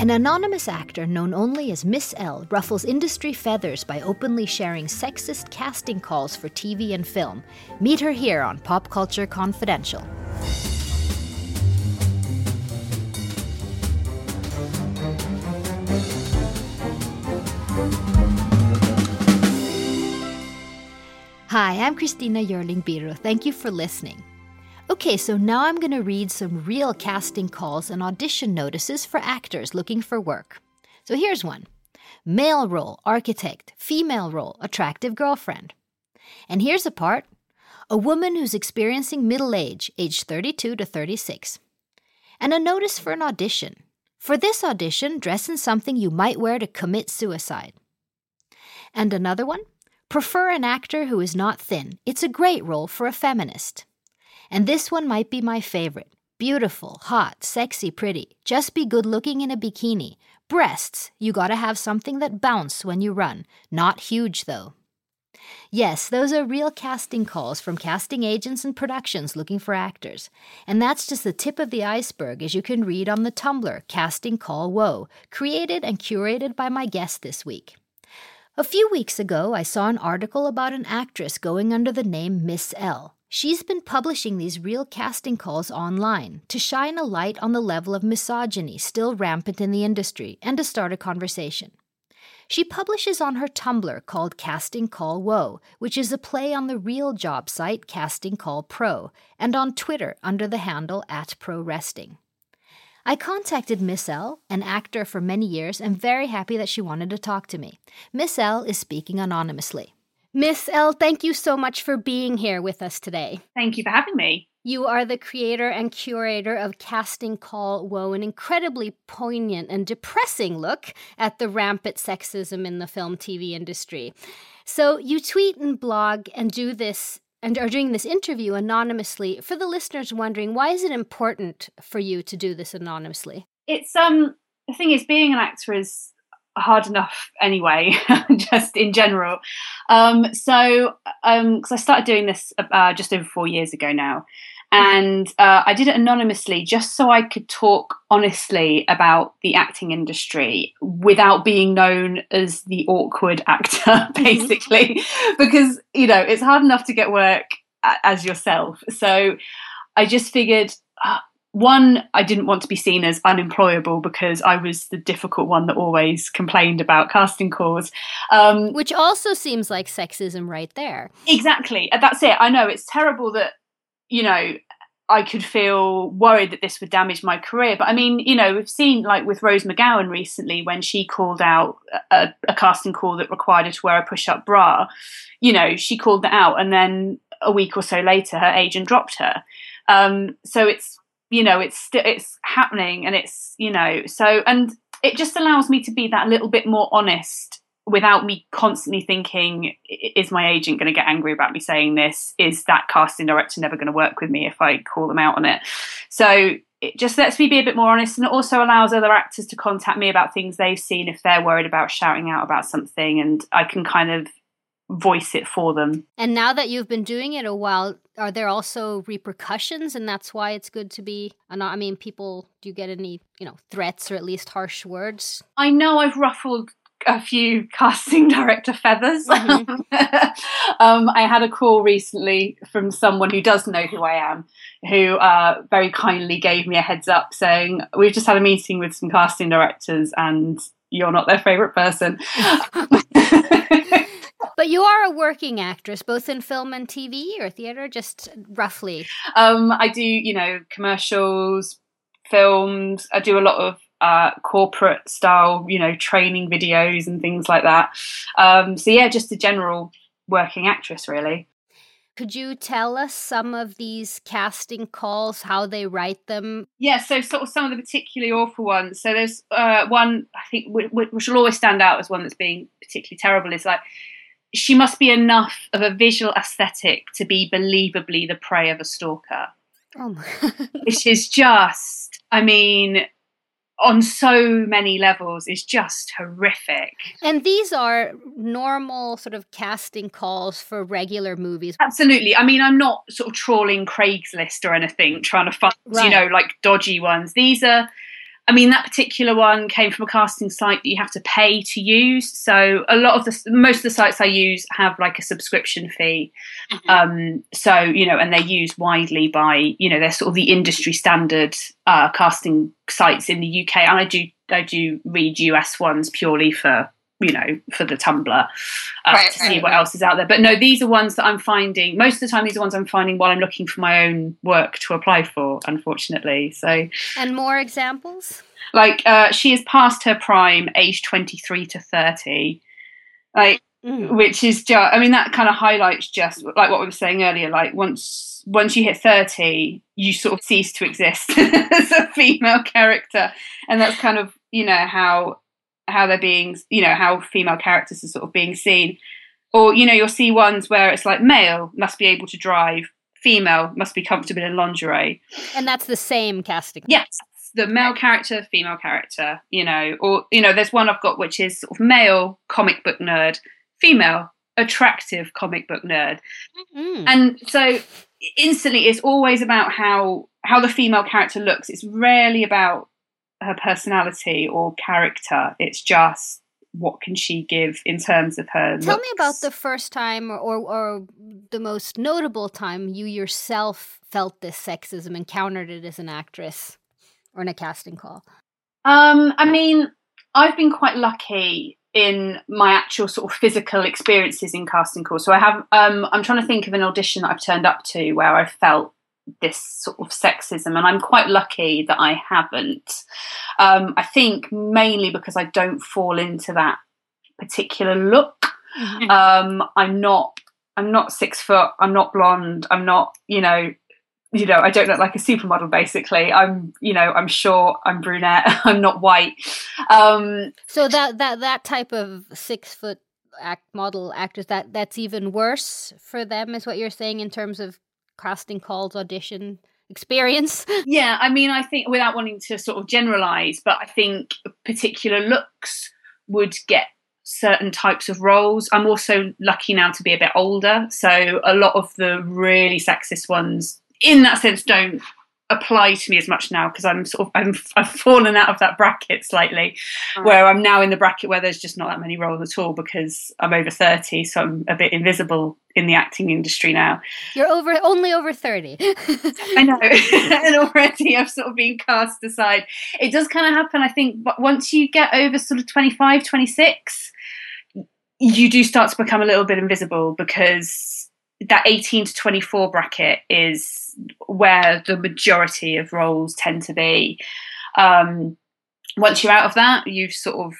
An anonymous actor known only as Miss L ruffles industry feathers by openly sharing sexist casting calls for TV and film. Meet her here on Pop Culture Confidential. Hi, I'm Christina Yerling Biro. Thank you for listening. Okay, so now I'm going to read some real casting calls and audition notices for actors looking for work. So here's one male role, architect, female role, attractive girlfriend. And here's a part a woman who's experiencing middle age, age 32 to 36. And a notice for an audition. For this audition, dress in something you might wear to commit suicide. And another one Prefer an actor who is not thin. It's a great role for a feminist. And this one might be my favorite. Beautiful, hot, sexy, pretty. Just be good looking in a bikini. Breasts, you gotta have something that bounce when you run. Not huge though. Yes, those are real casting calls from casting agents and productions looking for actors. And that's just the tip of the iceberg, as you can read on the Tumblr Casting Call Woe, created and curated by my guest this week. A few weeks ago, I saw an article about an actress going under the name Miss L. She's been publishing these real casting calls online to shine a light on the level of misogyny still rampant in the industry and to start a conversation. She publishes on her Tumblr called Casting Call Woe, which is a play on the real job site Casting Call Pro, and on Twitter under the handle at Pro Resting. I contacted Miss L, an actor for many years, and very happy that she wanted to talk to me. Miss L is speaking anonymously. Miss L, thank you so much for being here with us today. Thank you for having me. You are the creator and curator of Casting Call Woe, an incredibly poignant and depressing look at the rampant sexism in the film TV industry. So, you tweet and blog and do this and are doing this interview anonymously. For the listeners wondering, why is it important for you to do this anonymously? It's um the thing is being an actor is hard enough anyway, just in general. Um, so um, because I started doing this uh, just over four years ago now, and uh, I did it anonymously just so I could talk honestly about the acting industry without being known as the awkward actor, mm-hmm. basically, mm-hmm. because you know it's hard enough to get work as yourself. So I just figured. Uh, one, I didn't want to be seen as unemployable because I was the difficult one that always complained about casting calls. Um, Which also seems like sexism right there. Exactly. That's it. I know it's terrible that you know, I could feel worried that this would damage my career. But I mean, you know, we've seen like with Rose McGowan recently when she called out a, a casting call that required her to wear a push up bra. You know, she called that out, and then a week or so later, her agent dropped her. Um, so it's you know, it's st- it's happening, and it's you know, so and it just allows me to be that little bit more honest without me constantly thinking, is my agent going to get angry about me saying this? Is that casting director never going to work with me if I call them out on it? So it just lets me be a bit more honest and it also allows other actors to contact me about things they've seen if they're worried about shouting out about something and I can kind of voice it for them. And now that you've been doing it a while, are there also repercussions and that's why it's good to be I mean people do you get any, you know, threats or at least harsh words? I know I've ruffled a few casting director feathers. Mm-hmm. um, I had a call recently from someone who does know who I am, who uh, very kindly gave me a heads up saying, We've just had a meeting with some casting directors and you're not their favourite person. But you are a working actress, both in film and TV or theatre, just roughly. Um, I do, you know, commercials, films. I do a lot of uh, corporate style, you know, training videos and things like that. Um, so yeah, just a general working actress, really. Could you tell us some of these casting calls, how they write them? Yeah, so sort of some of the particularly awful ones. So there's uh, one I think which will always stand out as one that's being particularly terrible. Is like she must be enough of a visual aesthetic to be believably the prey of a stalker. Oh which is just, I mean, on so many levels is just horrific. And these are normal sort of casting calls for regular movies. Absolutely. I mean, I'm not sort of trawling Craigslist or anything trying to find, right. you know, like dodgy ones. These are I mean, that particular one came from a casting site that you have to pay to use. So a lot of the most of the sites I use have like a subscription fee. Mm-hmm. Um, so you know, and they're used widely by you know they're sort of the industry standard uh, casting sites in the UK. And I do I do read US ones purely for you know, for the Tumblr uh, right, to right, see what right. else is out there. But no, these are ones that I'm finding most of the time. These are ones I'm finding while I'm looking for my own work to apply for. Unfortunately, so and more examples. Like uh, she is past her prime, age 23 to 30. Like mm. which is just i mean that kind of highlights just like what we were saying earlier like once once you hit 30 you sort of cease to exist as a female character and that's kind of you know how how they're being, you know, how female characters are sort of being seen. Or, you know, you'll see ones where it's like male must be able to drive, female must be comfortable in lingerie. And that's the same casting. Yes. The male character, female character, you know, or, you know, there's one I've got which is sort of male comic book nerd, female attractive comic book nerd. Mm-hmm. And so instantly it's always about how how the female character looks. It's rarely about her personality or character. It's just what can she give in terms of her. Tell looks. me about the first time or, or, or the most notable time you yourself felt this sexism, encountered it as an actress or in a casting call. Um, I mean, I've been quite lucky in my actual sort of physical experiences in casting calls. So I have, um, I'm trying to think of an audition that I've turned up to where I felt this sort of sexism, and I'm quite lucky that I haven't. Um, I think mainly because I don't fall into that particular look. Mm-hmm. Um, I'm not. I'm not six foot. I'm not blonde. I'm not. You know. You know. I don't look like a supermodel. Basically, I'm. You know. I'm short. I'm brunette. I'm not white. Um, so that that that type of six foot act model actors that that's even worse for them is what you're saying in terms of casting calls, audition experience? yeah, I mean, I think without wanting to sort of generalize, but I think particular looks would get certain types of roles. I'm also lucky now to be a bit older, so a lot of the really sexist ones in that sense don't apply to me as much now because I'm sort of I'm, I've fallen out of that bracket slightly, right. where I'm now in the bracket where there's just not that many roles at all because I'm over thirty, so I'm a bit invisible in the acting industry now. You're over only over thirty. I know, and already I've sort of been cast aside. It does kind of happen, I think, but once you get over sort of 25, 26, you do start to become a little bit invisible because that 18 to 24 bracket is where the majority of roles tend to be. Um, once you're out of that, you sort of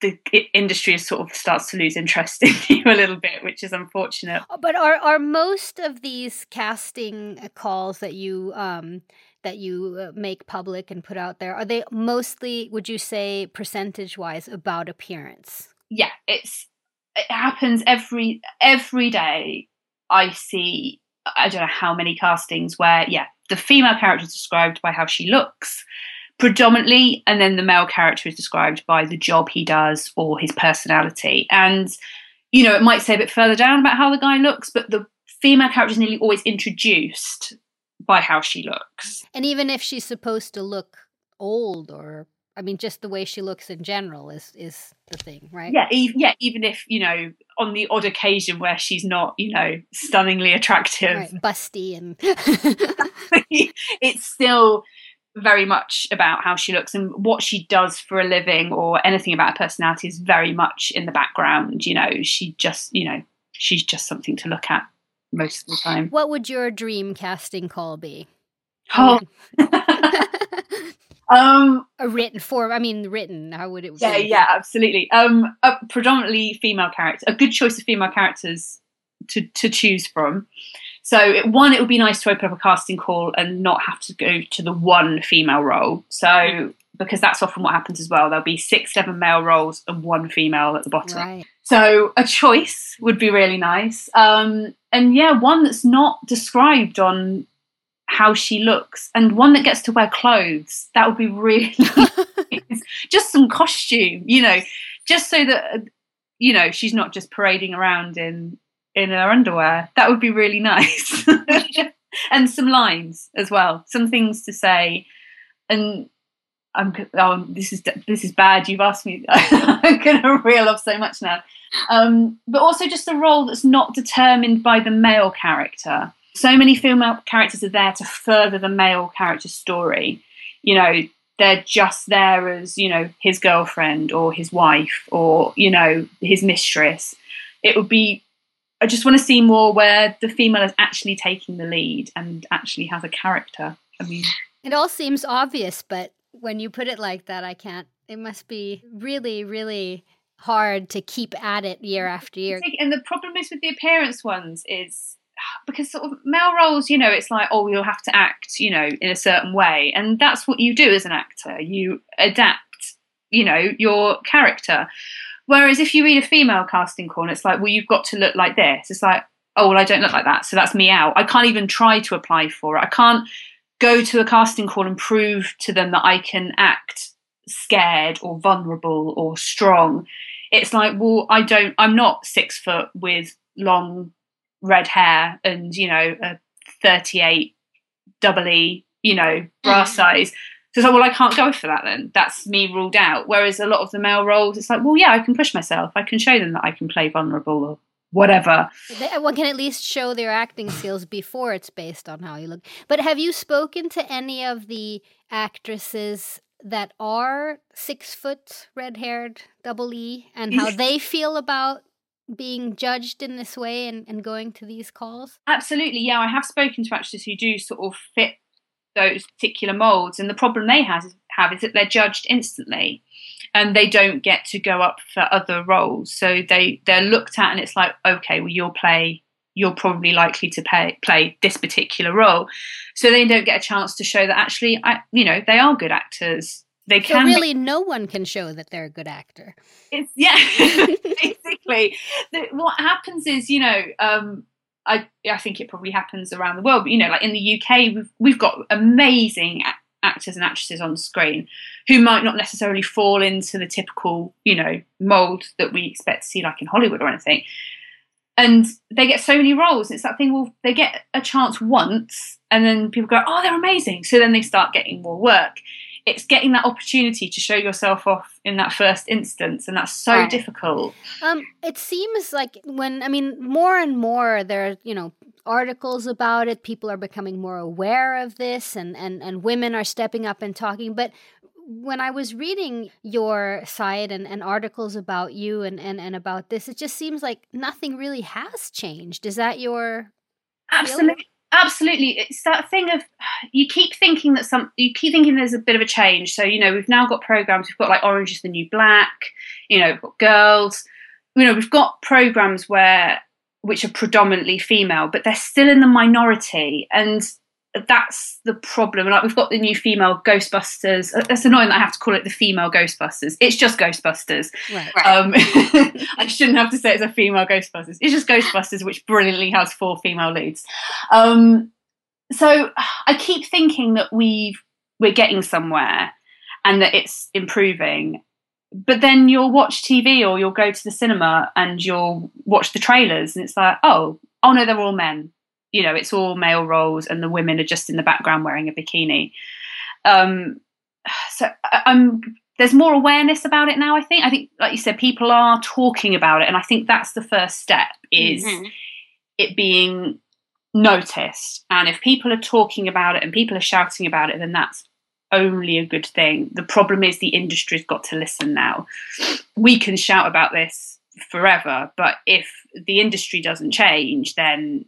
the industry sort of starts to lose interest in you a little bit, which is unfortunate. But are are most of these casting calls that you um, that you uh, make public and put out there are they mostly, would you say, percentage wise, about appearance? Yeah, it's it happens every every day. I see I don't know how many castings where yeah the female character is described by how she looks predominantly, and then the male character is described by the job he does or his personality. And you know, it might say a bit further down about how the guy looks, but the female character is nearly always introduced by how she looks. And even if she's supposed to look old or I mean, just the way she looks in general is is the thing, right? Yeah, e- yeah. Even if you know, on the odd occasion where she's not, you know, stunningly attractive, right, busty, and it's still very much about how she looks and what she does for a living, or anything about her personality is very much in the background. You know, she just, you know, she's just something to look at most of the time. What would your dream casting call be? Oh. Um, a written form. I mean, written. How would it? Yeah, be? yeah, absolutely. Um, a predominantly female character. A good choice of female characters to to choose from. So one, it would be nice to open up a casting call and not have to go to the one female role. So because that's often what happens as well. There'll be six, seven male roles and one female at the bottom. Right. So a choice would be really nice. Um, and yeah, one that's not described on how she looks and one that gets to wear clothes that would be really nice. just some costume you know just so that you know she's not just parading around in in her underwear that would be really nice and some lines as well some things to say and I'm oh this is this is bad. You've asked me. I'm going to reel off so much now. Um, but also just a role that's not determined by the male character. So many female characters are there to further the male character's story. You know, they're just there as you know his girlfriend or his wife or you know his mistress. It would be. I just want to see more where the female is actually taking the lead and actually has a character. I mean, it all seems obvious, but when you put it like that, I can't. It must be really, really hard to keep at it year after year. And the problem is with the appearance ones is because sort of male roles, you know, it's like, oh, you'll have to act, you know, in a certain way. And that's what you do as an actor. You adapt, you know, your character. Whereas if you read a female casting call, it's like, well, you've got to look like this. It's like, oh, well, I don't look like that. So that's me out. I can't even try to apply for it. I can't go to a casting call and prove to them that I can act scared or vulnerable or strong. It's like, well, I don't, I'm not six foot with long red hair and, you know, a 38 double E, you know, bra mm. size. So it's like, well, I can't go for that then. That's me ruled out. Whereas a lot of the male roles, it's like, well, yeah, I can push myself. I can show them that I can play vulnerable or whatever. One can at least show their acting skills before it's based on how you look. But have you spoken to any of the actresses that are six foot, red haired, double E, and how they feel about being judged in this way and, and going to these calls? Absolutely, yeah. I have spoken to actors who do sort of fit those particular molds, and the problem they have is, have is that they're judged instantly and they don't get to go up for other roles. So they they're looked at, and it's like, okay, well, you'll play. You're probably likely to pay, play this particular role, so they don't get a chance to show that actually, I, you know, they are good actors. They so can really, no one can show that they're a good actor. It's yeah, basically. The, what happens is, you know, um, I I think it probably happens around the world. But, you know, like in the UK, we've we've got amazing actors and actresses on screen who might not necessarily fall into the typical, you know, mold that we expect to see like in Hollywood or anything. And they get so many roles. It's that thing, well, they get a chance once and then people go, oh, they're amazing. So then they start getting more work. It's getting that opportunity to show yourself off in that first instance, and that's so right. difficult. Um, it seems like when I mean, more and more there, are, you know, articles about it. People are becoming more aware of this, and, and, and women are stepping up and talking. But when I was reading your site and, and articles about you and, and, and about this, it just seems like nothing really has changed. Is that your absolutely? Absolutely, it's that thing of you keep thinking that some you keep thinking there's a bit of a change. So you know we've now got programs. We've got like Orange is the New Black. You know, we've got girls. You know, we've got programs where which are predominantly female, but they're still in the minority, and that's the problem. Like we've got the new female Ghostbusters. Uh, it's annoying that I have to call it the female Ghostbusters. It's just Ghostbusters. Right. Um, I shouldn't have to say it's a female Ghostbusters. It's just Ghostbusters, which brilliantly has four female leads. Um, so I keep thinking that we we're getting somewhere and that it's improving but then you'll watch TV or you'll go to the cinema and you'll watch the trailers and it's like, oh, oh no, they're all men. You know, it's all male roles and the women are just in the background wearing a bikini. Um, so I'm there's more awareness about it now. I think. I think, like you said, people are talking about it, and I think that's the first step is mm-hmm. it being noticed. And if people are talking about it and people are shouting about it, then that's only a good thing. The problem is the industry's got to listen now. We can shout about this forever, but if the industry doesn't change, then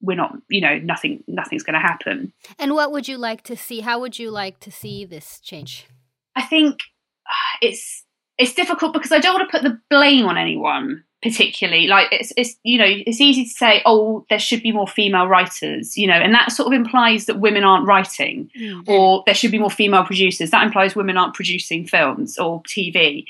we're not, you know, nothing nothing's going to happen. And what would you like to see? How would you like to see this change? I think it's it's difficult because I don't want to put the blame on anyone particularly like it's it's you know it's easy to say oh there should be more female writers you know and that sort of implies that women aren't writing mm-hmm. or there should be more female producers that implies women aren't producing films or TV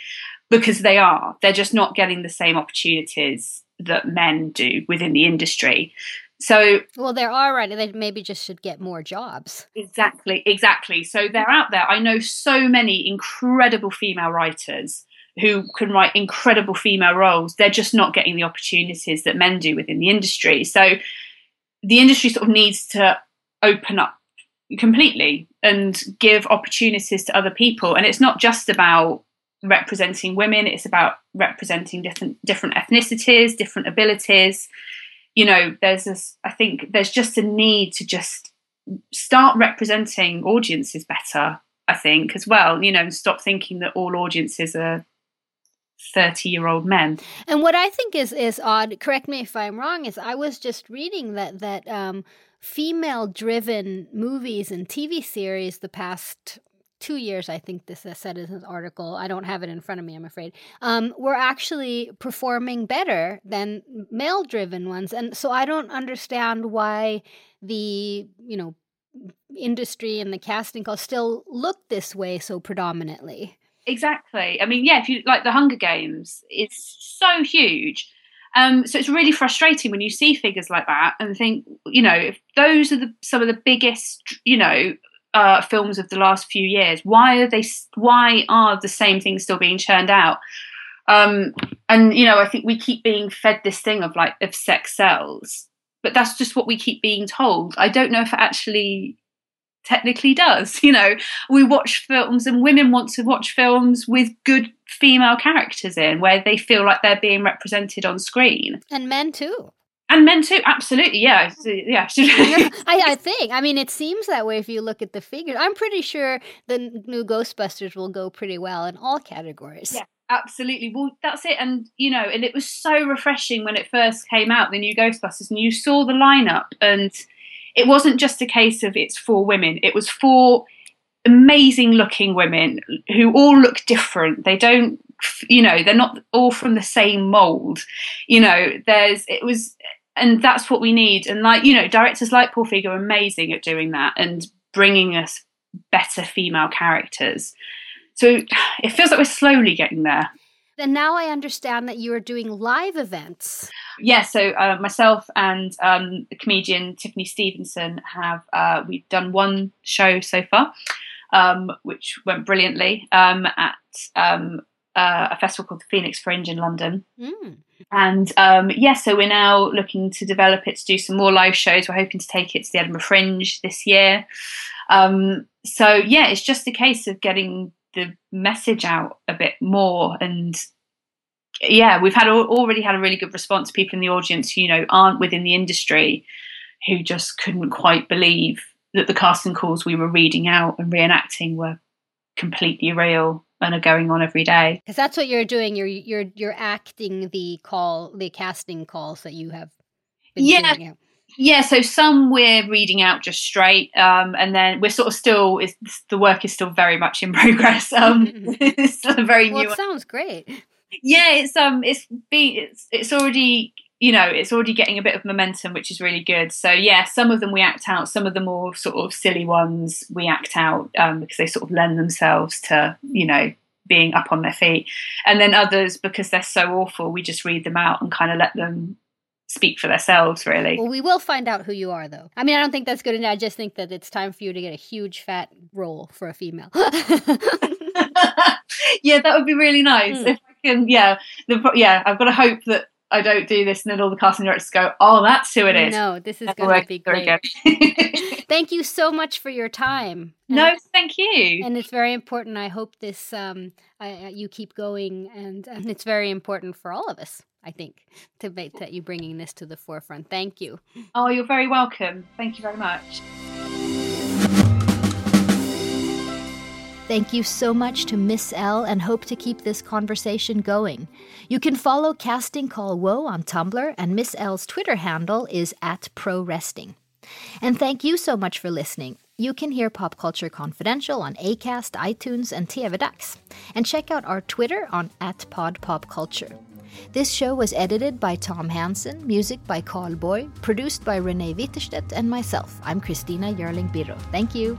because they are they're just not getting the same opportunities that men do within the industry so well there are already they maybe just should get more jobs exactly exactly so they're out there i know so many incredible female writers who can write incredible female roles, they're just not getting the opportunities that men do within the industry. So the industry sort of needs to open up completely and give opportunities to other people. And it's not just about representing women; it's about representing different different ethnicities, different abilities. You know, there's this. I think there's just a need to just start representing audiences better. I think as well. You know, and stop thinking that all audiences are 30 year old men. And what I think is is odd, correct me if I'm wrong, is I was just reading that that um, female driven movies and TV series the past two years, I think this is said in an article. I don't have it in front of me, I'm afraid. Um, were actually performing better than male driven ones. And so I don't understand why the, you know, industry and the casting call still look this way so predominantly. Exactly. I mean, yeah, if you like the Hunger Games, it's so huge. Um, so it's really frustrating when you see figures like that and think, you know, if those are the, some of the biggest, you know, uh, films of the last few years, why are they? Why are the same things still being churned out? Um, and you know, I think we keep being fed this thing of like of sex sells, but that's just what we keep being told. I don't know if it actually technically does. You know, we watch films and women want to watch films with good female characters in where they feel like they're being represented on screen. And men too. And men too, absolutely, yeah, yeah. I, I think. I mean, it seems that way if you look at the figures. I'm pretty sure the new Ghostbusters will go pretty well in all categories. Yeah, absolutely. Well, that's it. And you know, and it was so refreshing when it first came out, the new Ghostbusters, and you saw the lineup, and it wasn't just a case of it's for women. It was for amazing looking women who all look different. They don't, you know, they're not all from the same mold. You know, there's, it was, and that's what we need. And like, you know, directors like Paul Feig are amazing at doing that and bringing us better female characters. So it feels like we're slowly getting there. And now I understand that you are doing live events. Yeah, so uh, myself and um, the comedian Tiffany Stevenson have uh, we've done one show so far, um, which went brilliantly um, at um, uh, a festival called the Phoenix Fringe in London. Mm. And um, yeah, so we're now looking to develop it to do some more live shows. We're hoping to take it to the Edinburgh Fringe this year. Um, so yeah, it's just a case of getting the message out a bit more and yeah we've had already had a really good response people in the audience who you know aren't within the industry who just couldn't quite believe that the casting calls we were reading out and reenacting were completely real and are going on every day because that's what you're doing you're you're you're acting the call the casting calls that you have yeah yeah, so some we're reading out just straight, um, and then we're sort of still is the work is still very much in progress. Um, it's still very well, new. It sounds great. Yeah, it's um, it's be it's it's already you know it's already getting a bit of momentum, which is really good. So yeah, some of them we act out, some of the more sort of silly ones we act out um, because they sort of lend themselves to you know being up on their feet, and then others because they're so awful, we just read them out and kind of let them speak for themselves, really. Well, we will find out who you are, though. I mean, I don't think that's good enough. I just think that it's time for you to get a huge fat role for a female. yeah, that would be really nice. Mm. If I can, yeah, the, yeah, I've got to hope that I don't do this and then all the casting directors go, oh, that's who it is. No, this is going to be great. thank you so much for your time. And no, thank you. And it's very important. I hope this, um, I, you keep going and, and it's very important for all of us. I think, to make that you bringing this to the forefront. Thank you. Oh, you're very welcome. Thank you very much. Thank you so much to Miss L and hope to keep this conversation going. You can follow Casting Call Woe on Tumblr, and Miss L's Twitter handle is at Pro Resting. And thank you so much for listening. You can hear Pop Culture Confidential on Acast, iTunes, and TV Dags. And check out our Twitter on at PodPopCulture. This show was edited by Tom Hansen, music by Carl Boy, produced by Renee Witterstedt and myself. I'm Christina Yerling Biro. Thank you.